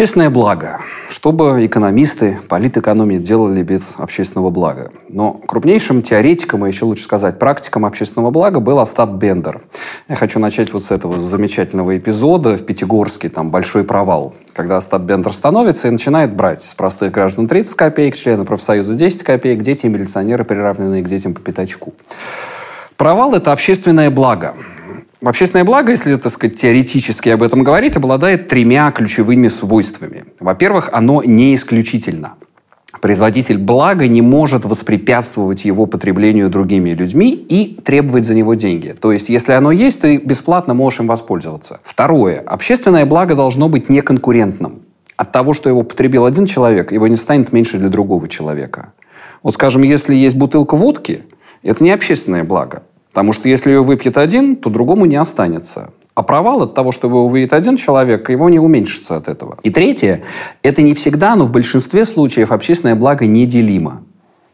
Общественное благо. Что бы экономисты, политэкономии делали без общественного блага? Но крупнейшим теоретиком, и еще лучше сказать, практиком общественного блага был Остап Бендер. Я хочу начать вот с этого замечательного эпизода в Пятигорске, там большой провал. Когда Остап Бендер становится и начинает брать с простых граждан 30 копеек, члены профсоюза 10 копеек, дети и милиционеры приравненные к детям по пятачку. Провал – это общественное благо. Общественное благо, если, так сказать, теоретически об этом говорить, обладает тремя ключевыми свойствами. Во-первых, оно не исключительно. Производитель блага не может воспрепятствовать его потреблению другими людьми и требовать за него деньги. То есть, если оно есть, ты бесплатно можешь им воспользоваться. Второе. Общественное благо должно быть неконкурентным. От того, что его потребил один человек, его не станет меньше для другого человека. Вот, скажем, если есть бутылка водки, это не общественное благо. Потому что если ее выпьет один, то другому не останется. А провал от того, что его увидит один человек, его не уменьшится от этого. И третье, это не всегда, но в большинстве случаев общественное благо неделимо.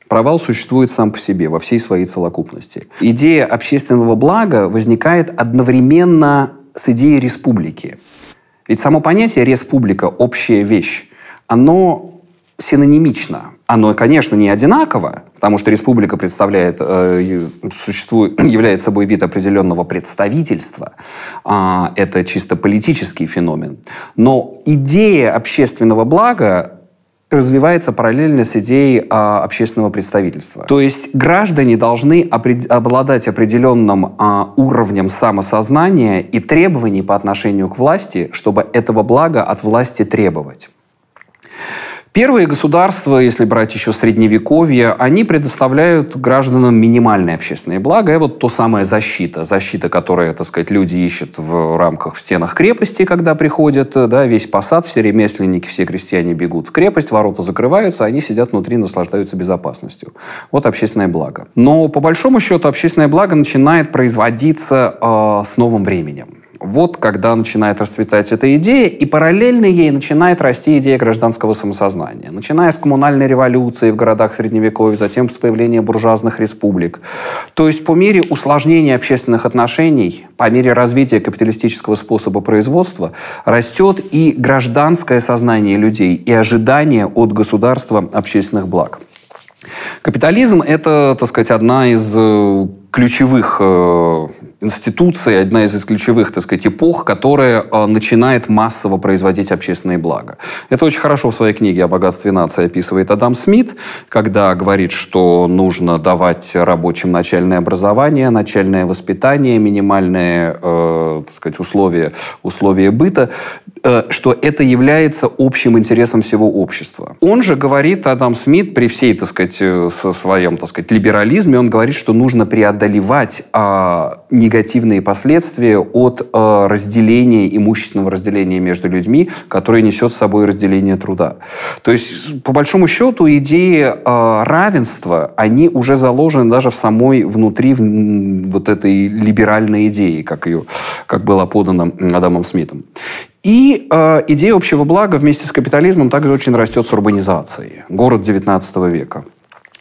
Провал существует сам по себе, во всей своей целокупности. Идея общественного блага возникает одновременно с идеей республики. Ведь само понятие республика, общая вещь, оно синонимично. Оно, конечно, не одинаково, потому что республика представляет, э, существует, является собой вид определенного представительства. Э, это чисто политический феномен. Но идея общественного блага развивается параллельно с идеей э, общественного представительства. То есть граждане должны опред... обладать определенным э, уровнем самосознания и требований по отношению к власти, чтобы этого блага от власти требовать. Первые государства, если брать еще средневековье, они предоставляют гражданам минимальные общественные блага. И вот то самое защита. Защита, которую, так сказать, люди ищут в рамках в стенах крепости, когда приходят, да, весь посад, все ремесленники, все крестьяне бегут в крепость, ворота закрываются, они сидят внутри, наслаждаются безопасностью. Вот общественное благо. Но по большому счету общественное благо начинает производиться э, с новым временем. Вот когда начинает расцветать эта идея, и параллельно ей начинает расти идея гражданского самосознания. Начиная с коммунальной революции в городах Средневековья, затем с появления буржуазных республик. То есть по мере усложнения общественных отношений, по мере развития капиталистического способа производства, растет и гражданское сознание людей, и ожидание от государства общественных благ. Капитализм – это, так сказать, одна из э, ключевых институций, одна из ключевых, так сказать, эпох, которая э, начинает массово производить общественные блага. Это очень хорошо в своей книге о богатстве нации описывает Адам Смит, когда говорит, что нужно давать рабочим начальное образование, начальное воспитание, минимальные, э, так сказать, условия, условия быта, э, что это является общим интересом всего общества. Он же говорит, Адам Смит, при всей, так сказать, э, со своем, так сказать, либерализме, он говорит, что нужно преодолевать э, негативные последствия от э, разделения, имущественного разделения между людьми, которое несет с собой разделение труда. То есть, по большому счету, идеи э, равенства, они уже заложены даже в самой внутри вот этой либеральной идеи, как, ее, как было подано Адамом Смитом. И э, идея общего блага вместе с капитализмом также очень растет с урбанизацией. Город XIX века.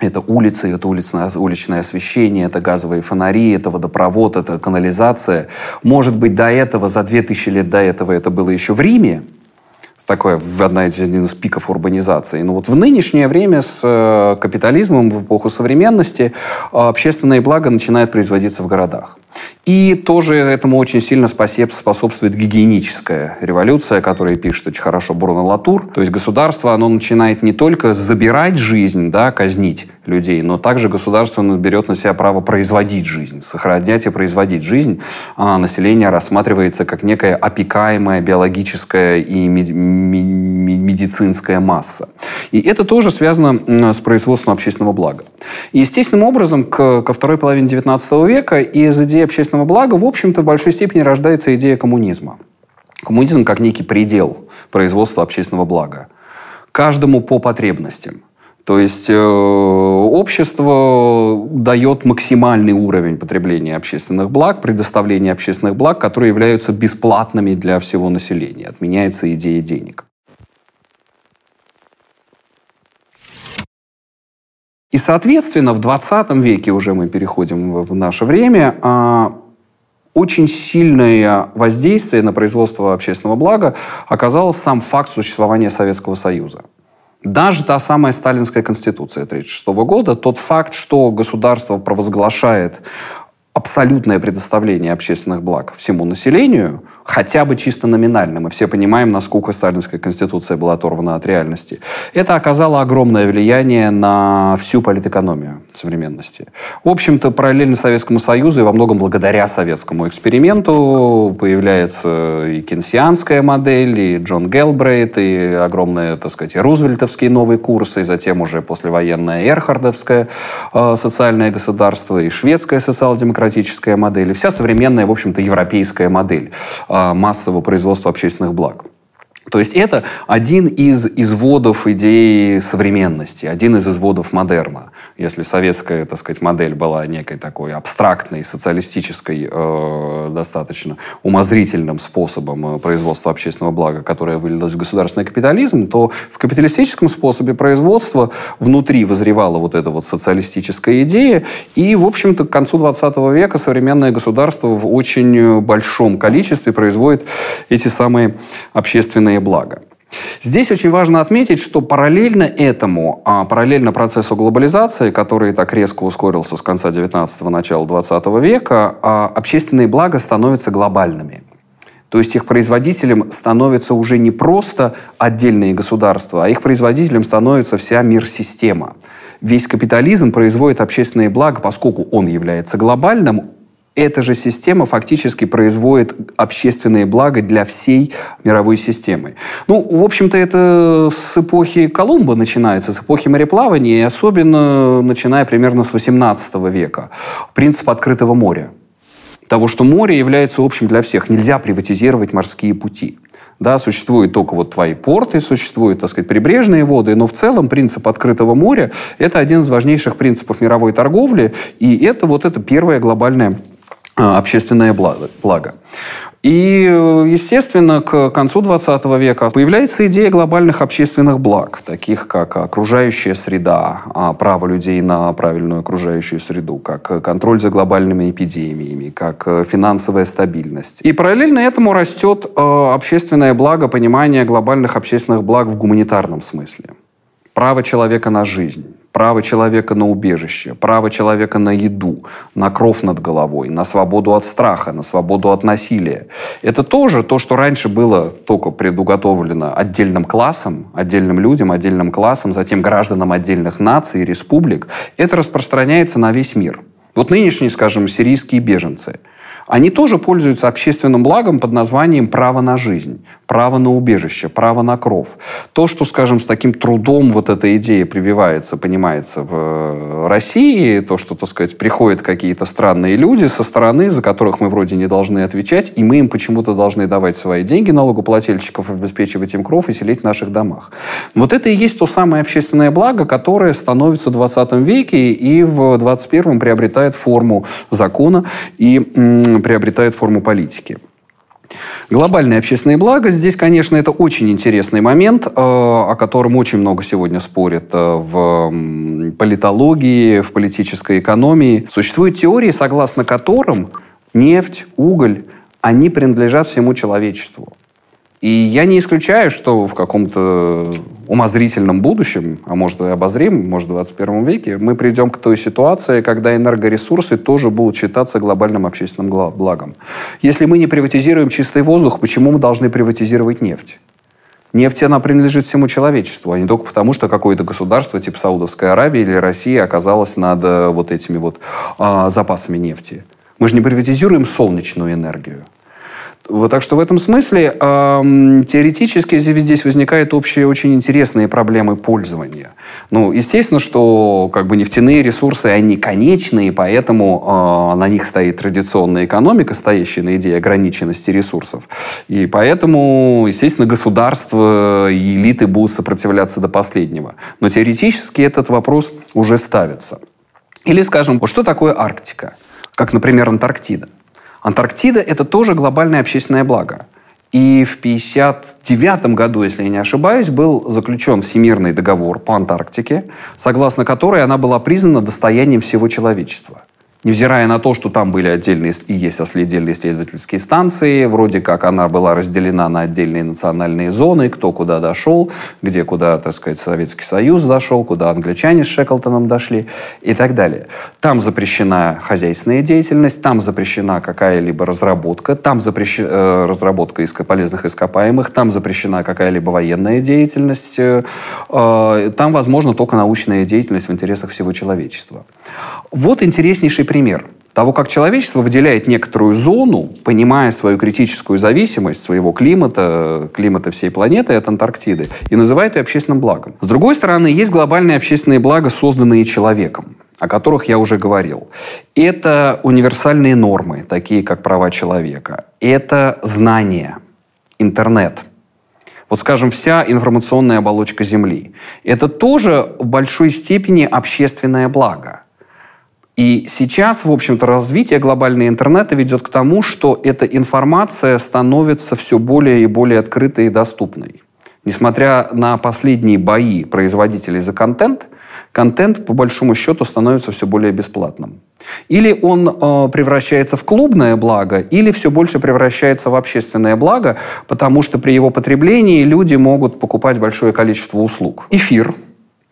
Это улицы, это уличное, уличное освещение, это газовые фонари, это водопровод, это канализация. Может быть, до этого, за 2000 лет до этого это было еще в Риме, такое одна из, один из пиков урбанизации. Но вот в нынешнее время с э, капитализмом в эпоху современности э, общественное благо начинает производиться в городах. И тоже этому очень сильно способствует гигиеническая революция, которая пишет очень хорошо Бруно Латур. То есть государство, оно начинает не только забирать жизнь, да, казнить людей, но также государство берет на себя право производить жизнь, сохранять и производить жизнь. А население рассматривается как некая опекаемая биологическая и медицинская масса. И это тоже связано с производством общественного блага. И естественным образом к, ко второй половине XIX века из идеи общественного блага, в общем-то, в большой степени рождается идея коммунизма. Коммунизм как некий предел производства общественного блага. Каждому по потребностям. То есть э, общество дает максимальный уровень потребления общественных благ, предоставления общественных благ, которые являются бесплатными для всего населения. Отменяется идея денег. И, соответственно, в 20 веке уже мы переходим в наше время, а, очень сильное воздействие на производство общественного блага оказал сам факт существования Советского Союза. Даже та самая Сталинская конституция 1936 года, тот факт, что государство провозглашает абсолютное предоставление общественных благ всему населению – хотя бы чисто номинально. Мы все понимаем, насколько Сталинская конституция была оторвана от реальности. Это оказало огромное влияние на всю политэкономию современности. В общем-то, параллельно Советскому Союзу и во многом благодаря советскому эксперименту появляется и кенсианская модель, и Джон Гелбрейт, и огромные, так сказать, и рузвельтовские новые курсы, и затем уже послевоенная эрхардовское э, социальное государство, и шведская социал-демократическая модель, и вся современная, в общем-то, европейская модель а, массового производства общественных благ. То есть это один из изводов идеи современности, один из изводов модерна. Если советская, так сказать, модель была некой такой абстрактной, социалистической, э, достаточно умозрительным способом э, производства общественного блага, которое вылилось в государственный капитализм, то в капиталистическом способе производства внутри возревала вот эта вот социалистическая идея, и, в общем-то, к концу 20 века современное государство в очень большом количестве производит эти самые общественные общественное благо. Здесь очень важно отметить, что параллельно этому, а параллельно процессу глобализации, который так резко ускорился с конца 19-го, начала 20 века, а общественные блага становятся глобальными. То есть их производителем становятся уже не просто отдельные государства, а их производителем становится вся мир-система. Весь капитализм производит общественные блага, поскольку он является глобальным, эта же система фактически производит общественные блага для всей мировой системы. Ну, в общем-то, это с эпохи Колумба начинается, с эпохи мореплавания, и особенно начиная примерно с 18 века. Принцип открытого моря. Того, что море является общим для всех. Нельзя приватизировать морские пути. Да, существуют только вот твои порты, существуют, так сказать, прибрежные воды, но в целом принцип открытого моря – это один из важнейших принципов мировой торговли, и это вот это первое глобальное общественное благо. И, естественно, к концу 20 века появляется идея глобальных общественных благ, таких как окружающая среда, а, право людей на правильную окружающую среду, как контроль за глобальными эпидемиями, как финансовая стабильность. И параллельно этому растет общественное благо, понимание глобальных общественных благ в гуманитарном смысле. Право человека на жизнь, право человека на убежище, право человека на еду, на кров над головой, на свободу от страха, на свободу от насилия. Это тоже то, что раньше было только предуготовлено отдельным классом, отдельным людям, отдельным классом, затем гражданам отдельных наций и республик. Это распространяется на весь мир. Вот нынешние, скажем, сирийские беженцы – они тоже пользуются общественным благом под названием право на жизнь, право на убежище, право на кров. То, что, скажем, с таким трудом вот эта идея прививается, понимается в э, России, то, что, так сказать, приходят какие-то странные люди со стороны, за которых мы вроде не должны отвечать, и мы им почему-то должны давать свои деньги налогоплательщиков, обеспечивать им кров и селить в наших домах. Вот это и есть то самое общественное благо, которое становится в 20 веке и в 21 приобретает форму закона и приобретает форму политики. Глобальное общественное благо. Здесь, конечно, это очень интересный момент, э, о котором очень много сегодня спорят э, в политологии, в политической экономии. Существуют теории, согласно которым нефть, уголь, они принадлежат всему человечеству. И я не исключаю, что в каком-то умозрительном будущем, а может и обозрим, может в 21 веке, мы придем к той ситуации, когда энергоресурсы тоже будут считаться глобальным общественным благом. Если мы не приватизируем чистый воздух, почему мы должны приватизировать нефть? Нефть, она принадлежит всему человечеству, а не только потому, что какое-то государство, типа Саудовская Аравия или Россия, оказалось над э, вот этими вот а, запасами нефти. Мы же не приватизируем солнечную энергию. Вот, так что в этом смысле э, теоретически здесь возникают общие очень интересные проблемы пользования. Ну, естественно, что как бы нефтяные ресурсы, они конечные, поэтому э, на них стоит традиционная экономика, стоящая на идее ограниченности ресурсов. И поэтому, естественно, государство и элиты будут сопротивляться до последнего. Но теоретически этот вопрос уже ставится. Или, скажем, что такое Арктика? Как, например, Антарктида. Антарктида – это тоже глобальное общественное благо. И в 1959 году, если я не ошибаюсь, был заключен Всемирный договор по Антарктике, согласно которой она была признана достоянием всего человечества невзирая на то, что там были отдельные и есть отдельные исследовательские станции, вроде как она была разделена на отдельные национальные зоны, кто куда дошел, где куда, так сказать, Советский Союз дошел, куда англичане с Шеклтоном дошли и так далее. Там запрещена хозяйственная деятельность, там запрещена какая-либо разработка, там запрещена э, разработка иск полезных ископаемых, там запрещена какая-либо военная деятельность, э, э, там возможно только научная деятельность в интересах всего человечества. Вот интереснейший пример того, как человечество выделяет некоторую зону, понимая свою критическую зависимость своего климата, климата всей планеты от Антарктиды, и называет ее общественным благом. С другой стороны, есть глобальные общественные блага, созданные человеком о которых я уже говорил. Это универсальные нормы, такие как права человека. Это знания, интернет. Вот, скажем, вся информационная оболочка Земли. Это тоже в большой степени общественное благо – и сейчас, в общем-то, развитие глобального интернета ведет к тому, что эта информация становится все более и более открытой и доступной. Несмотря на последние бои производителей за контент, контент, по большому счету, становится все более бесплатным. Или он э, превращается в клубное благо, или все больше превращается в общественное благо, потому что при его потреблении люди могут покупать большое количество услуг. Эфир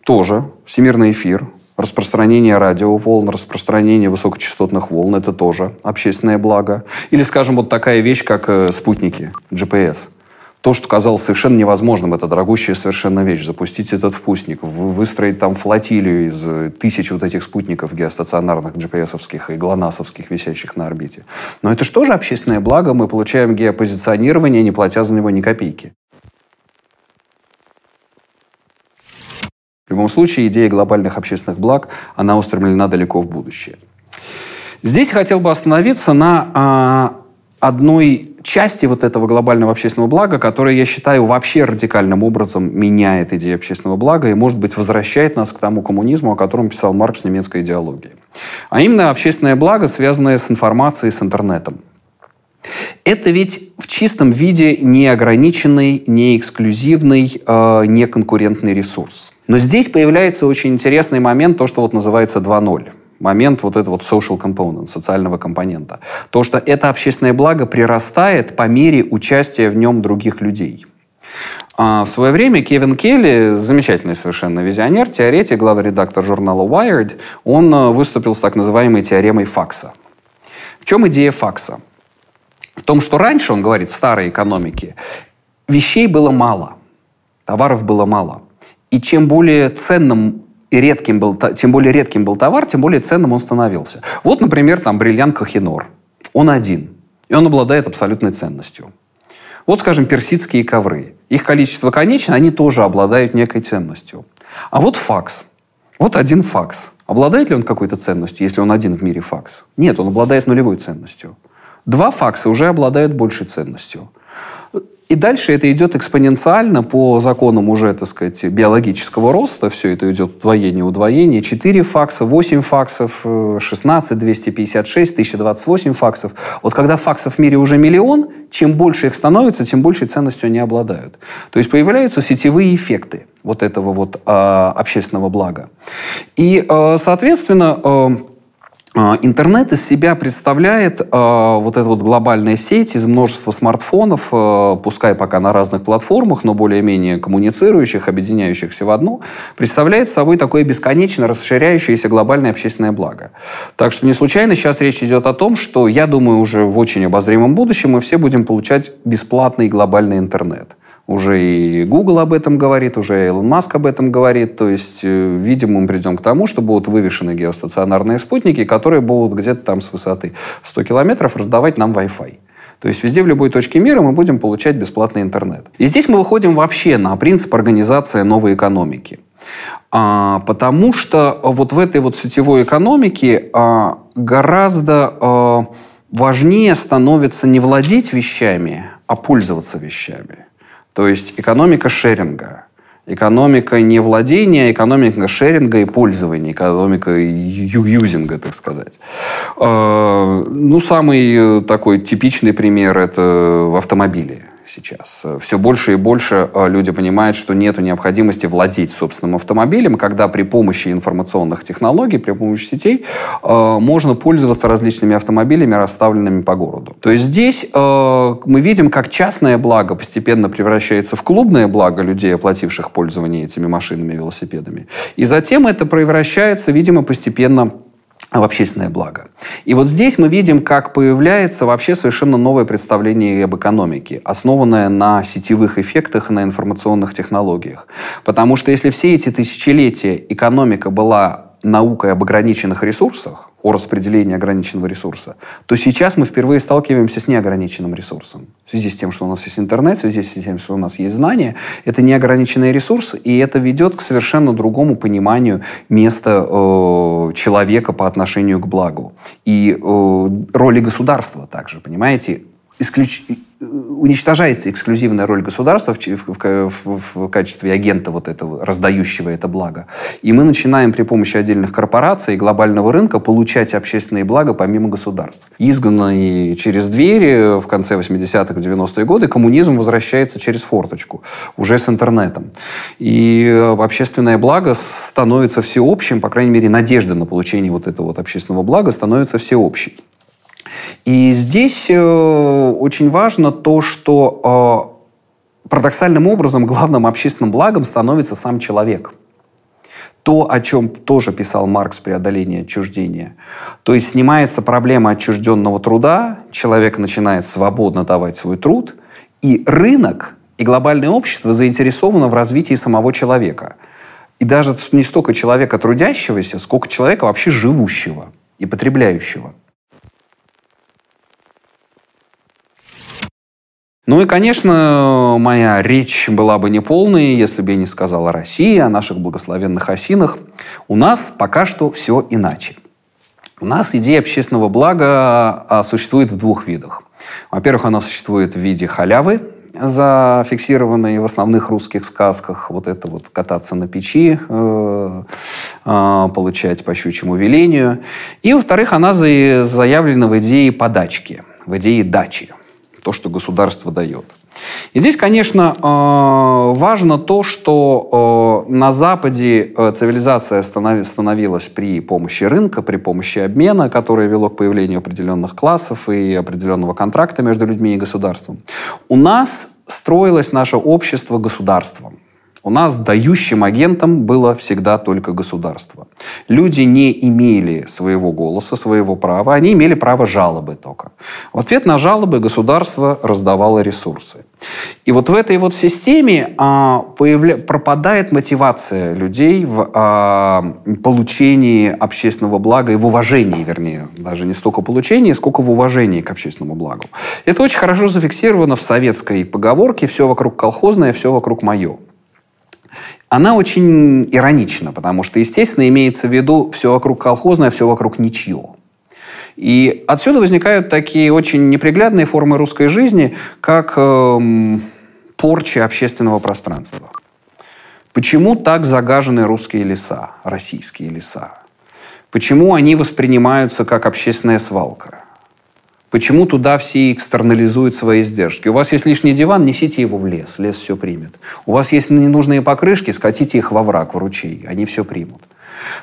тоже, всемирный эфир, распространение радиоволн, распространение высокочастотных волн – это тоже общественное благо. Или, скажем, вот такая вещь, как э, спутники, GPS. То, что казалось совершенно невозможным, это дорогущая совершенно вещь. Запустить этот спутник, выстроить там флотилию из э, тысяч вот этих спутников геостационарных, GPS-овских и ГЛОНАССовских, висящих на орбите. Но это же тоже общественное благо. Мы получаем геопозиционирование, не платя за него ни копейки. В любом случае, идея глобальных общественных благ, она устремлена далеко в будущее. Здесь хотел бы остановиться на а, одной части вот этого глобального общественного блага, которая, я считаю, вообще радикальным образом меняет идею общественного блага и, может быть, возвращает нас к тому коммунизму, о котором писал Маркс в немецкой идеологии. А именно общественное благо, связанное с информацией, с интернетом. Это ведь в чистом виде не ограниченный, не эксклюзивный, э, не конкурентный ресурс. Но здесь появляется очень интересный момент, то, что вот называется 2.0 момент вот этого вот social component, социального компонента. То, что это общественное благо прирастает по мере участия в нем других людей. А в свое время Кевин Келли, замечательный совершенно визионер, теоретик, главный редактор журнала Wired, он э, выступил с так называемой теоремой Факса. В чем идея Факса? В том, что раньше, он говорит, в старой экономике, вещей было мало, товаров было мало. И чем более ценным и редким был, тем более редким был товар, тем более ценным он становился. Вот, например, там бриллиант Кахинор. Он один. И он обладает абсолютной ценностью. Вот, скажем, персидские ковры. Их количество конечно, они тоже обладают некой ценностью. А вот факс. Вот один факс. Обладает ли он какой-то ценностью, если он один в мире факс? Нет, он обладает нулевой ценностью. Два факса уже обладают большей ценностью. И дальше это идет экспоненциально по законам уже, так сказать, биологического роста. Все это идет удвоение, удвоение. 4 факса, 8 факсов, 16, 256, 1028 факсов. Вот когда факсов в мире уже миллион, чем больше их становится, тем большей ценностью они обладают. То есть появляются сетевые эффекты вот этого вот э, общественного блага. И, э, соответственно, э, интернет из себя представляет э, вот эта вот глобальная сеть из множества смартфонов, э, пускай пока на разных платформах, но более-менее коммуницирующих, объединяющихся в одну, представляет собой такое бесконечно расширяющееся глобальное общественное благо. Так что не случайно сейчас речь идет о том, что, я думаю, уже в очень обозримом будущем мы все будем получать бесплатный глобальный интернет. Уже и Google об этом говорит, уже Илон Маск об этом говорит. То есть, э, видимо, мы придем к тому, что будут вывешены геостационарные спутники, которые будут где-то там с высоты 100 километров раздавать нам Wi-Fi. То есть везде, в любой точке мира мы будем получать бесплатный интернет. И здесь мы выходим вообще на принцип организации новой экономики. А, потому что вот в этой вот сетевой экономике а, гораздо а, важнее становится не владеть вещами, а пользоваться вещами. То есть экономика шеринга. Экономика не владения, экономика шеринга и пользования, экономика юзинга, так сказать. А, ну, самый такой типичный пример – это в автомобиле сейчас. Все больше и больше э, люди понимают, что нет необходимости владеть собственным автомобилем, когда при помощи информационных технологий, при помощи сетей э, можно пользоваться различными автомобилями, расставленными по городу. То есть здесь э, мы видим, как частное благо постепенно превращается в клубное благо людей, оплативших пользование этими машинами, велосипедами. И затем это превращается, видимо, постепенно в общественное благо. И вот здесь мы видим, как появляется вообще совершенно новое представление об экономике, основанное на сетевых эффектах на информационных технологиях. Потому что если все эти тысячелетия экономика была наукой об ограниченных ресурсах, о распределении ограниченного ресурса, то сейчас мы впервые сталкиваемся с неограниченным ресурсом. В связи с тем, что у нас есть интернет, в связи с тем, что у нас есть знания, это неограниченный ресурс, и это ведет к совершенно другому пониманию места э, человека по отношению к благу. И э, роли государства также, понимаете? Исключ уничтожается эксклюзивная роль государства в, в, в, в качестве агента вот этого, раздающего это благо. И мы начинаем при помощи отдельных корпораций и глобального рынка получать общественные блага помимо государств. Изгнанный через двери в конце 80-х, 90-е годы, коммунизм возвращается через форточку, уже с интернетом. И общественное благо становится всеобщим, по крайней мере, надежда на получение вот этого вот общественного блага становится всеобщей. И здесь э, очень важно то, что э, парадоксальным образом главным общественным благом становится сам человек. То, о чем тоже писал Маркс «Преодоление отчуждения». То есть снимается проблема отчужденного труда, человек начинает свободно давать свой труд, и рынок и глобальное общество заинтересовано в развитии самого человека. И даже не столько человека трудящегося, сколько человека вообще живущего и потребляющего – Ну и, конечно, моя речь была бы неполной, если бы я не сказал о России, о наших благословенных осинах. У нас пока что все иначе. У нас идея общественного блага а, существует в двух видах. Во-первых, она существует в виде халявы, зафиксированной в основных русских сказках. Вот это вот кататься на печи, э, э, получать по щучьему велению. И, во-вторых, она заявлена в идее подачки, в идее дачи то, что государство дает. И здесь, конечно, э, важно то, что э, на Западе э, цивилизация становилась при помощи рынка, при помощи обмена, которое вело к появлению определенных классов и определенного контракта между людьми и государством. У нас строилось наше общество государством. У нас дающим агентом было всегда только государство. Люди не имели своего голоса, своего права, они имели право жалобы только. В ответ на жалобы государство раздавало ресурсы. И вот в этой вот системе а, появля... пропадает мотивация людей в а, получении общественного блага и в уважении, вернее, даже не столько получении, сколько в уважении к общественному благу. Это очень хорошо зафиксировано в советской поговорке «все вокруг колхозное, все вокруг мое» она очень иронична, потому что, естественно, имеется в виду все вокруг колхозное, все вокруг ничье. И отсюда возникают такие очень неприглядные формы русской жизни, как эм, порча общественного пространства. Почему так загажены русские леса, российские леса? Почему они воспринимаются как общественная свалка? Почему туда все экстернализуют свои издержки? У вас есть лишний диван, несите его в лес, лес все примет. У вас есть ненужные покрышки, скатите их во враг, в ручей, они все примут.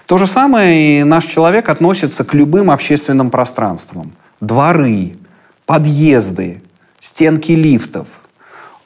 То же самое и наш человек относится к любым общественным пространствам. Дворы, подъезды, стенки лифтов –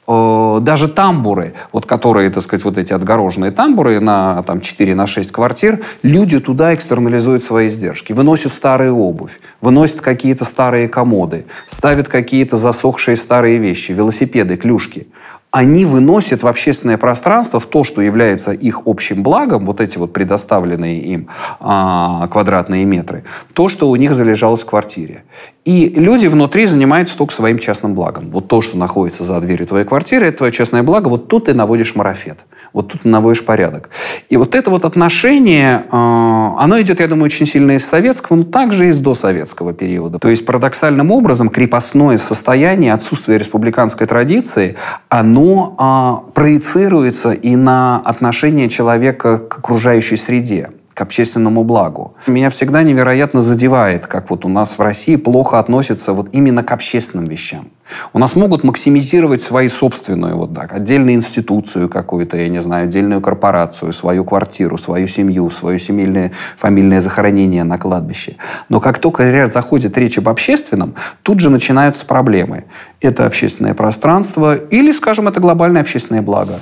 даже тамбуры, вот которые, так сказать, вот эти отгороженные тамбуры на там, 4 на 6 квартир, люди туда экстернализуют свои издержки, выносят старую обувь, выносят какие-то старые комоды, ставят какие-то засохшие старые вещи, велосипеды, клюшки. Они выносят в общественное пространство, в то, что является их общим благом, вот эти вот предоставленные им а, квадратные метры, то, что у них залежалось в квартире. И люди внутри занимаются только своим частным благом. Вот то, что находится за дверью твоей квартиры, это твое частное благо, вот тут ты наводишь марафет. Вот тут наводишь порядок. И вот это вот отношение, э, оно идет, я думаю, очень сильно из советского, но также из досоветского периода. То есть парадоксальным образом крепостное состояние, отсутствие республиканской традиции, оно э, проецируется и на отношение человека к окружающей среде к общественному благу. Меня всегда невероятно задевает, как вот у нас в России плохо относятся вот именно к общественным вещам. У нас могут максимизировать свои собственную, вот так, отдельную институцию какую-то, я не знаю, отдельную корпорацию, свою квартиру, свою семью, свое семейное фамильное захоронение на кладбище. Но как только заходит речь об общественном, тут же начинаются проблемы. Это общественное пространство или, скажем, это глобальное общественное благо.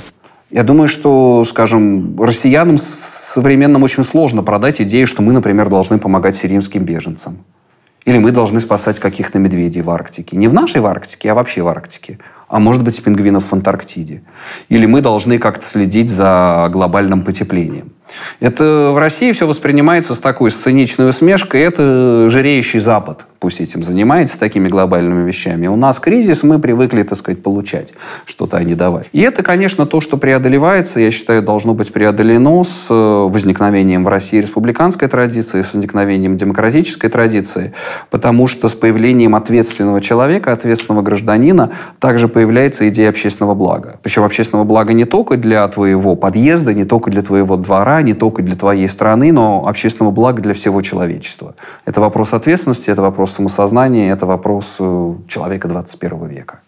Я думаю, что, скажем, россиянам современным очень сложно продать идею, что мы, например, должны помогать сирийским беженцам. Или мы должны спасать каких-то медведей в Арктике. Не в нашей в Арктике, а вообще в Арктике. А может быть, пингвинов в Антарктиде. Или мы должны как-то следить за глобальным потеплением. Это в России все воспринимается с такой сценичной усмешкой. Это жиреющий Запад пусть этим занимается, такими глобальными вещами. У нас кризис, мы привыкли, так сказать, получать что-то, а не давать. И это, конечно, то, что преодолевается, я считаю, должно быть преодолено с э, возникновением в России республиканской традиции, с возникновением демократической традиции, потому что с появлением ответственного человека, ответственного гражданина, также появляется идея общественного блага. Причем общественного блага не только для твоего подъезда, не только для твоего двора, не только для твоей страны, но общественного блага для всего человечества. Это вопрос ответственности, это вопрос самосознания, это вопрос э, человека 21 века.